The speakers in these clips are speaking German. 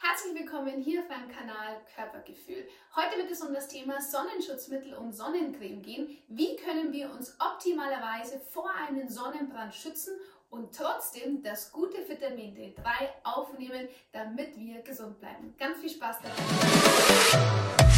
Herzlich willkommen hier auf meinem Kanal Körpergefühl. Heute wird es um das Thema Sonnenschutzmittel und Sonnencreme gehen. Wie können wir uns optimalerweise vor einem Sonnenbrand schützen und trotzdem das gute Vitamin D3 aufnehmen, damit wir gesund bleiben. Ganz viel Spaß dabei!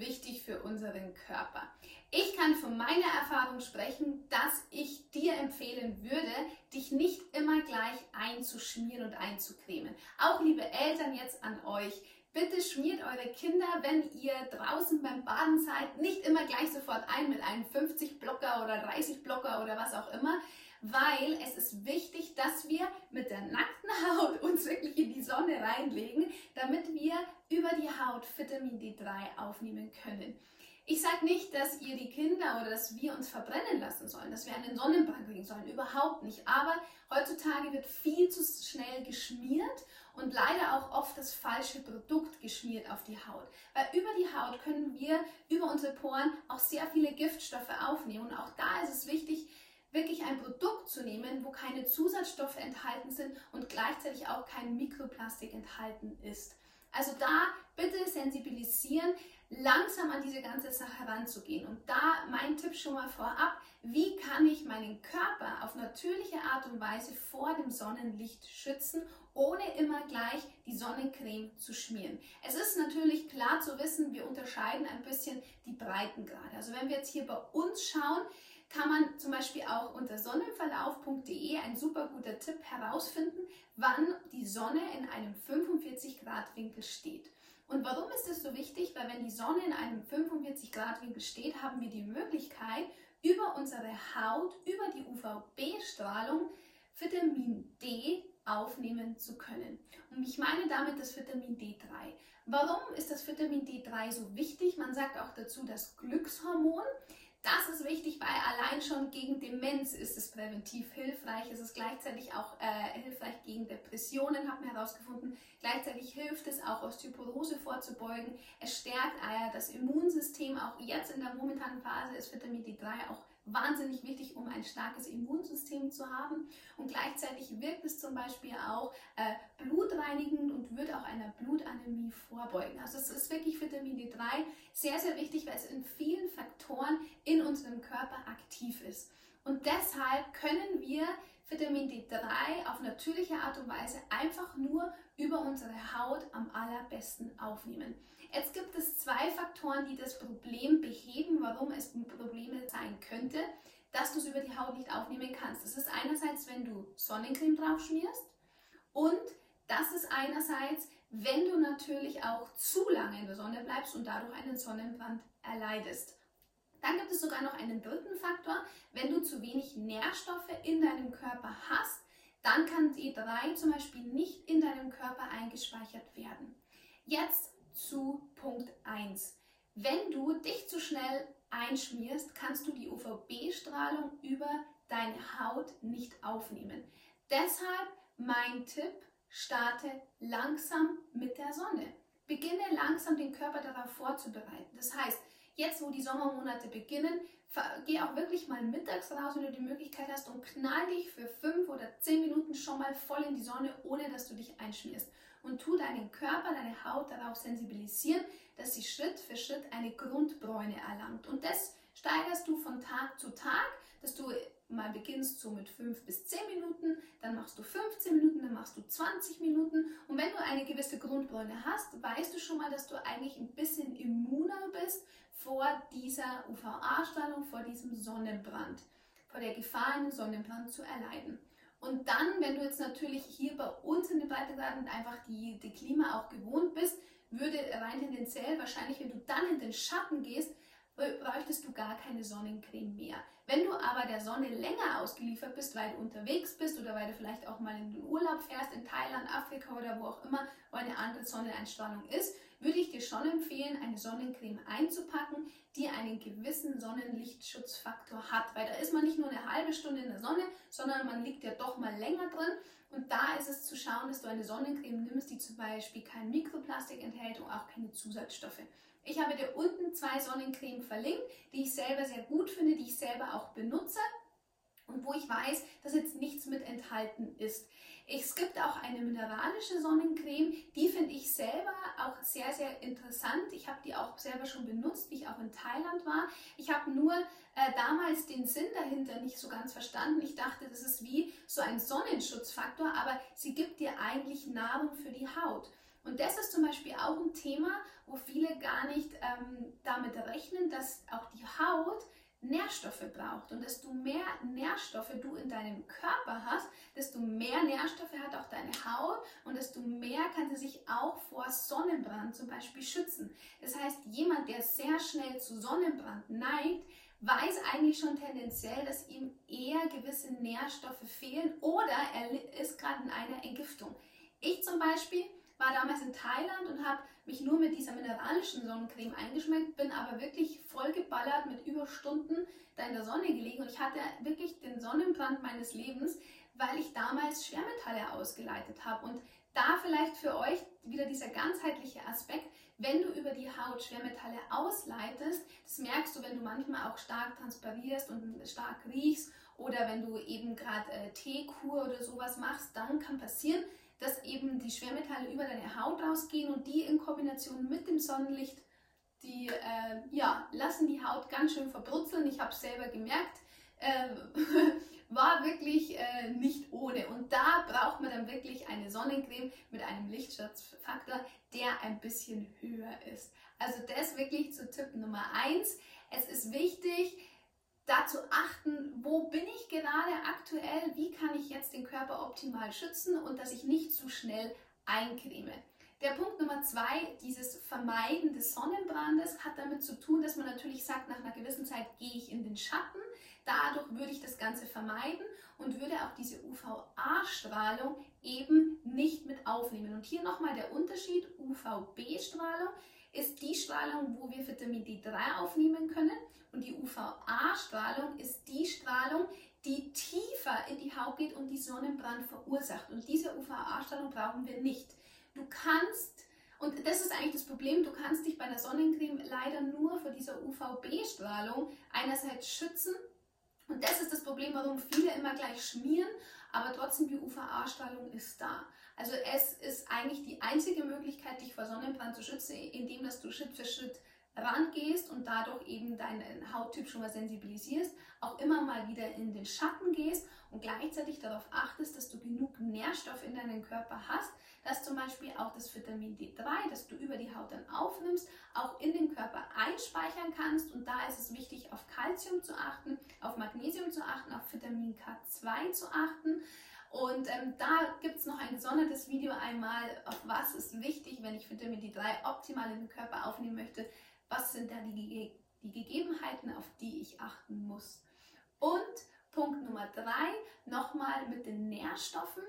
Wichtig für unseren Körper? Ich kann von meiner Erfahrung sprechen, dass ich dir empfehlen würde, dich nicht immer gleich einzuschmieren und einzucremen. Auch liebe Eltern jetzt an euch. Bitte schmiert eure Kinder, wenn ihr draußen beim Baden seid, nicht immer gleich sofort ein mit einem 50 Blocker oder 30 Blocker oder was auch immer, weil es ist wichtig, dass wir mit der nackten Haut uns wirklich in die Sonne reinlegen, damit wir über die Haut Vitamin D3 aufnehmen können. Ich sage nicht, dass ihr die Kinder oder dass wir uns verbrennen lassen sollen, dass wir einen Sonnenbrand kriegen sollen, überhaupt nicht. Aber heutzutage wird viel zu schnell geschmiert und leider auch oft das falsche Produkt geschmiert auf die Haut. Weil über die Haut können wir über unsere Poren auch sehr viele Giftstoffe aufnehmen. Und auch da ist es wichtig, wirklich ein Produkt zu nehmen, wo keine Zusatzstoffe enthalten sind und gleichzeitig auch kein Mikroplastik enthalten ist. Also da bitte sensibilisieren, langsam an diese ganze Sache heranzugehen. Und da mein Tipp schon mal vorab, wie kann ich meinen Körper auf natürliche Art und Weise vor dem Sonnenlicht schützen, ohne immer gleich die Sonnencreme zu schmieren. Es ist natürlich klar zu wissen, wir unterscheiden ein bisschen die Breitengrade. Also wenn wir jetzt hier bei uns schauen, kann man zum Beispiel auch unter sonnenverlauf.de ein super guter Tipp herausfinden, wann die Sonne in einem 45 Grad Winkel steht. Und warum ist das so wichtig? Weil wenn die Sonne in einem 45 Grad Winkel steht, haben wir die Möglichkeit, über unsere Haut, über die UVB-Strahlung Vitamin D aufnehmen zu können. Und ich meine damit das Vitamin D3. Warum ist das Vitamin D3 so wichtig? Man sagt auch dazu das Glückshormon. Das ist wichtig, weil allein schon gegen Demenz ist es präventiv hilfreich. Es ist gleichzeitig auch äh, hilfreich gegen Depressionen, haben wir herausgefunden. Gleichzeitig hilft es auch, Osteoporose vorzubeugen. Es stärkt äh, das Immunsystem. Auch jetzt in der momentanen Phase ist Vitamin D3 auch wahnsinnig wichtig, um ein starkes Immunsystem zu haben. Und gleichzeitig wirkt es zum Beispiel auch äh, blutreinigend und wird auch einer Blutanämie vorbeugen. Also es ist wirklich Vitamin D3 sehr, sehr wichtig, weil es in vielen Faktoren in unserem Körper aktiv ist. Und deshalb können wir Vitamin D3 auf natürliche Art und Weise einfach nur über unsere Haut am allerbesten aufnehmen. Jetzt gibt es zwei Faktoren, die das Problem beheben, warum es Probleme sein könnte, dass du es über die Haut nicht aufnehmen kannst. Das ist einerseits, wenn du Sonnencreme drauf schmierst und das ist einerseits, wenn du natürlich auch zu lange in der Sonne bleibst und dadurch einen Sonnenbrand erleidest. Dann gibt es sogar noch einen dritten Faktor. Wenn du zu wenig Nährstoffe in deinem Körper hast, dann kann D3 zum Beispiel nicht in deinem Körper eingespeichert werden. Jetzt zu Punkt 1. Wenn du dich zu schnell einschmierst, kannst du die UVB-Strahlung über deine Haut nicht aufnehmen. Deshalb mein Tipp, starte langsam mit der Sonne. Beginne langsam den Körper darauf vorzubereiten. Das heißt, jetzt wo die Sommermonate beginnen, geh auch wirklich mal mittags raus, wenn du die Möglichkeit hast und knall dich für fünf oder zehn Minuten schon mal voll in die Sonne, ohne dass du dich einschmierst. Und tu deinen Körper, deine Haut darauf sensibilisieren, dass sie Schritt für Schritt eine Grundbräune erlangt. Und das steigerst du von Tag zu Tag, dass du mal beginnst so mit 5 bis 10 Minuten, dann machst du 15 Minuten, dann machst du 20 Minuten. Und wenn du eine gewisse Grundbräune hast, weißt du schon mal, dass du eigentlich ein bisschen immuner bist vor dieser UVA-Strahlung, vor diesem Sonnenbrand, vor der Gefahr, einen Sonnenbrand zu erleiden. Und dann, wenn du jetzt natürlich hier bei uns in den Breitengraden einfach die, die Klima auch gewohnt bist, würde rein tendenziell wahrscheinlich, wenn du dann in den Schatten gehst, bräuchtest du gar keine Sonnencreme mehr. Wenn du aber der Sonne länger ausgeliefert bist, weil du unterwegs bist oder weil du vielleicht auch mal in den Urlaub fährst, in Thailand, Afrika oder wo auch immer, wo eine andere Sonneneinstrahlung ist, würde ich dir schon empfehlen, eine Sonnencreme einzupacken, die einen gewissen Sonnenlichtschutzfaktor hat. Weil da ist man nicht nur eine halbe Stunde in der Sonne, sondern man liegt ja doch mal länger drin. Und da ist es zu schauen, dass du eine Sonnencreme nimmst, die zum Beispiel kein Mikroplastik enthält und auch keine Zusatzstoffe. Ich habe dir unten zwei Sonnencreme verlinkt, die ich selber sehr gut finde, die ich selber auch benutze und wo ich weiß, dass jetzt nichts mit enthalten ist. Es gibt auch eine mineralische Sonnencreme, die finde ich selber auch sehr, sehr interessant. Ich habe die auch selber schon benutzt, wie ich auch in Thailand war. Ich habe nur äh, damals den Sinn dahinter nicht so ganz verstanden. Ich dachte, das ist wie so ein Sonnenschutzfaktor, aber sie gibt dir eigentlich Nahrung für die Haut. Und das ist zum Beispiel auch ein Thema, wo viele gar nicht ähm, damit rechnen, dass auch die Haut Nährstoffe braucht. Und desto mehr Nährstoffe du in deinem Körper hast, desto mehr Nährstoffe hat auch deine Haut und desto mehr kann sie sich auch vor Sonnenbrand zum Beispiel schützen. Das heißt, jemand, der sehr schnell zu Sonnenbrand neigt, weiß eigentlich schon tendenziell, dass ihm eher gewisse Nährstoffe fehlen oder er ist gerade in einer Entgiftung. Ich zum Beispiel war damals in Thailand und habe mich nur mit dieser mineralischen Sonnencreme eingeschmeckt, bin aber wirklich voll geballert mit Überstunden da in der Sonne gelegen und ich hatte wirklich den Sonnenbrand meines Lebens, weil ich damals Schwermetalle ausgeleitet habe. Und da vielleicht für euch wieder dieser ganzheitliche Aspekt, wenn du über die Haut Schwermetalle ausleitest, das merkst du, wenn du manchmal auch stark transparierst und stark riechst oder wenn du eben gerade äh, Teekur oder sowas machst, dann kann passieren, dass eben die Schwermetalle über deine Haut rausgehen und die in Kombination mit dem Sonnenlicht, die äh, ja, lassen die Haut ganz schön verbrutzeln. Ich habe es selber gemerkt, äh, war wirklich äh, nicht ohne. Und da braucht man dann wirklich eine Sonnencreme mit einem Lichtschutzfaktor, der ein bisschen höher ist. Also das wirklich zu Tipp Nummer 1. Es ist wichtig, dazu achten, wo bin ich gerade aktuell, wie kann ich jetzt den Körper optimal schützen und dass ich nicht zu schnell eincreme. Der Punkt Nummer zwei, dieses Vermeiden des Sonnenbrandes, hat damit zu tun, dass man natürlich sagt, nach einer gewissen Zeit gehe ich in den Schatten. Dadurch würde ich das Ganze vermeiden und würde auch diese UVA-Strahlung eben nicht mit aufnehmen. Und hier nochmal der Unterschied, UVB-Strahlung ist die Strahlung, wo wir Vitamin D3 aufnehmen können und die UVA-Strahlung ist die Strahlung, die tiefer in die Haut geht und die Sonnenbrand verursacht. Und diese UVA-Strahlung brauchen wir nicht. Du kannst, und das ist eigentlich das Problem, du kannst dich bei einer Sonnencreme leider nur vor dieser UVB-Strahlung einerseits schützen. Und das ist das Problem, warum viele immer gleich schmieren, aber trotzdem die UVA-Strahlung ist da. Also es ist eigentlich die einzige Möglichkeit, dich vor Sonnenbrand zu schützen, indem dass du Schritt für Schritt rangehst und dadurch eben deinen Hauttyp schon mal sensibilisierst, auch immer mal wieder in den Schatten gehst und gleichzeitig darauf achtest, dass du genug Nährstoff in deinem Körper hast, dass zum Beispiel auch das Vitamin D3, das du über die Haut dann aufnimmst, auch in den Körper einspeichern kannst. Und da ist es wichtig, auf Kalzium zu achten, auf Magnesium zu achten, auf Vitamin K2 zu achten. Und ähm, da gibt es noch ein gesondertes Video einmal, auf was ist wichtig, wenn ich Vitamin D3 optimal in den Körper aufnehmen möchte, was sind da die, die Gegebenheiten, auf die ich achten muss. Und Punkt Nummer drei, nochmal mit den Nährstoffen.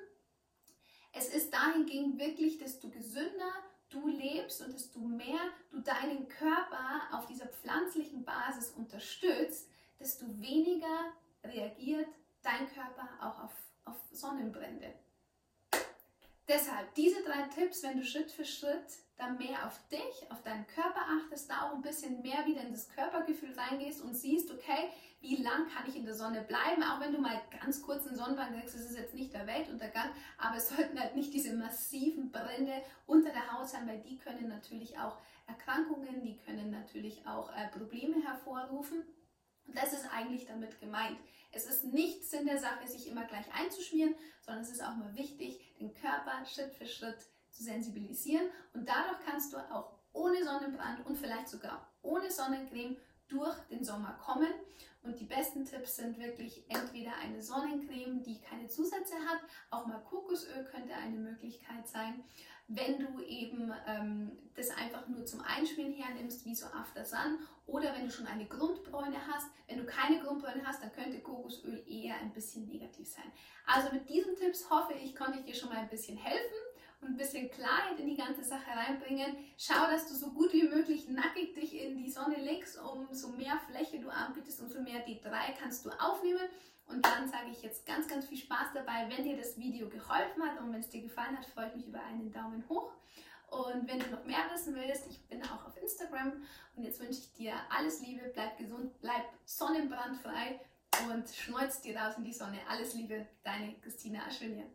Es ist dahingehend wirklich, desto gesünder du lebst und desto mehr du deinen Körper auf dieser pflanzlichen Basis unterstützt, desto weniger reagiert dein Körper auch auf, auf Sonnenbrände. Deshalb diese drei Tipps, wenn du Schritt für Schritt dann mehr auf dich, auf deinen Körper achtest, da auch ein bisschen mehr wieder in das Körpergefühl reingehst und siehst, okay, wie lang kann ich in der Sonne bleiben, auch wenn du mal ganz kurz in Sonnenbrand kriegst, das ist jetzt nicht der Weltuntergang, aber es sollten halt nicht diese massiven Brände unter der Haut sein, weil die können natürlich auch Erkrankungen, die können natürlich auch äh, Probleme hervorrufen. Und das ist eigentlich damit gemeint. Es ist nicht Sinn der Sache, sich immer gleich einzuschmieren, sondern es ist auch mal wichtig, den Körper Schritt für Schritt zu sensibilisieren und dadurch kannst du auch ohne Sonnenbrand und vielleicht sogar ohne Sonnencreme durch den Sommer kommen. Und die besten Tipps sind wirklich entweder eine Sonnencreme, die keine Zusätze hat, auch mal Kokosöl könnte eine Möglichkeit sein. Wenn du eben ähm, das einfach nur zum Einschmieren hernimmst, wie so After Sun, oder wenn du schon eine Grundbräune hast. Wenn du keine Grundbräune hast, dann könnte Kokosöl eher ein bisschen negativ sein. Also mit diesen Tipps hoffe ich, konnte ich dir schon mal ein bisschen helfen und ein bisschen Klarheit in die ganze Sache reinbringen. Schau, dass du so gut wie möglich nackig dich in die Sonne legst, umso mehr Fläche du anbietest, umso mehr D3 kannst du aufnehmen. Und dann sage ich jetzt ganz, ganz viel Spaß dabei. Wenn dir das Video geholfen hat und wenn es dir gefallen hat, freue ich mich über einen Daumen hoch. Und wenn du noch mehr wissen willst, ich bin auch auf Instagram. Und jetzt wünsche ich dir alles Liebe, bleib gesund, bleib sonnenbrandfrei und schneuzt dir raus in die Sonne. Alles Liebe, deine Christina Aschwinier.